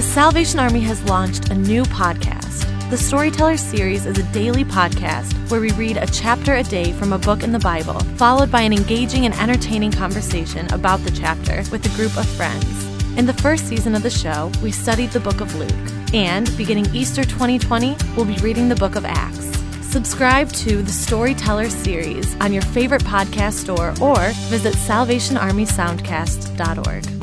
The Salvation Army has launched a new podcast. The Storyteller series is a daily podcast where we read a chapter a day from a book in the Bible, followed by an engaging and entertaining conversation about the chapter with a group of friends. In the first season of the show, we studied the book of Luke, and beginning Easter 2020, we'll be reading the book of Acts. Subscribe to the Storyteller series on your favorite podcast store or visit salvationarmysoundcast.org.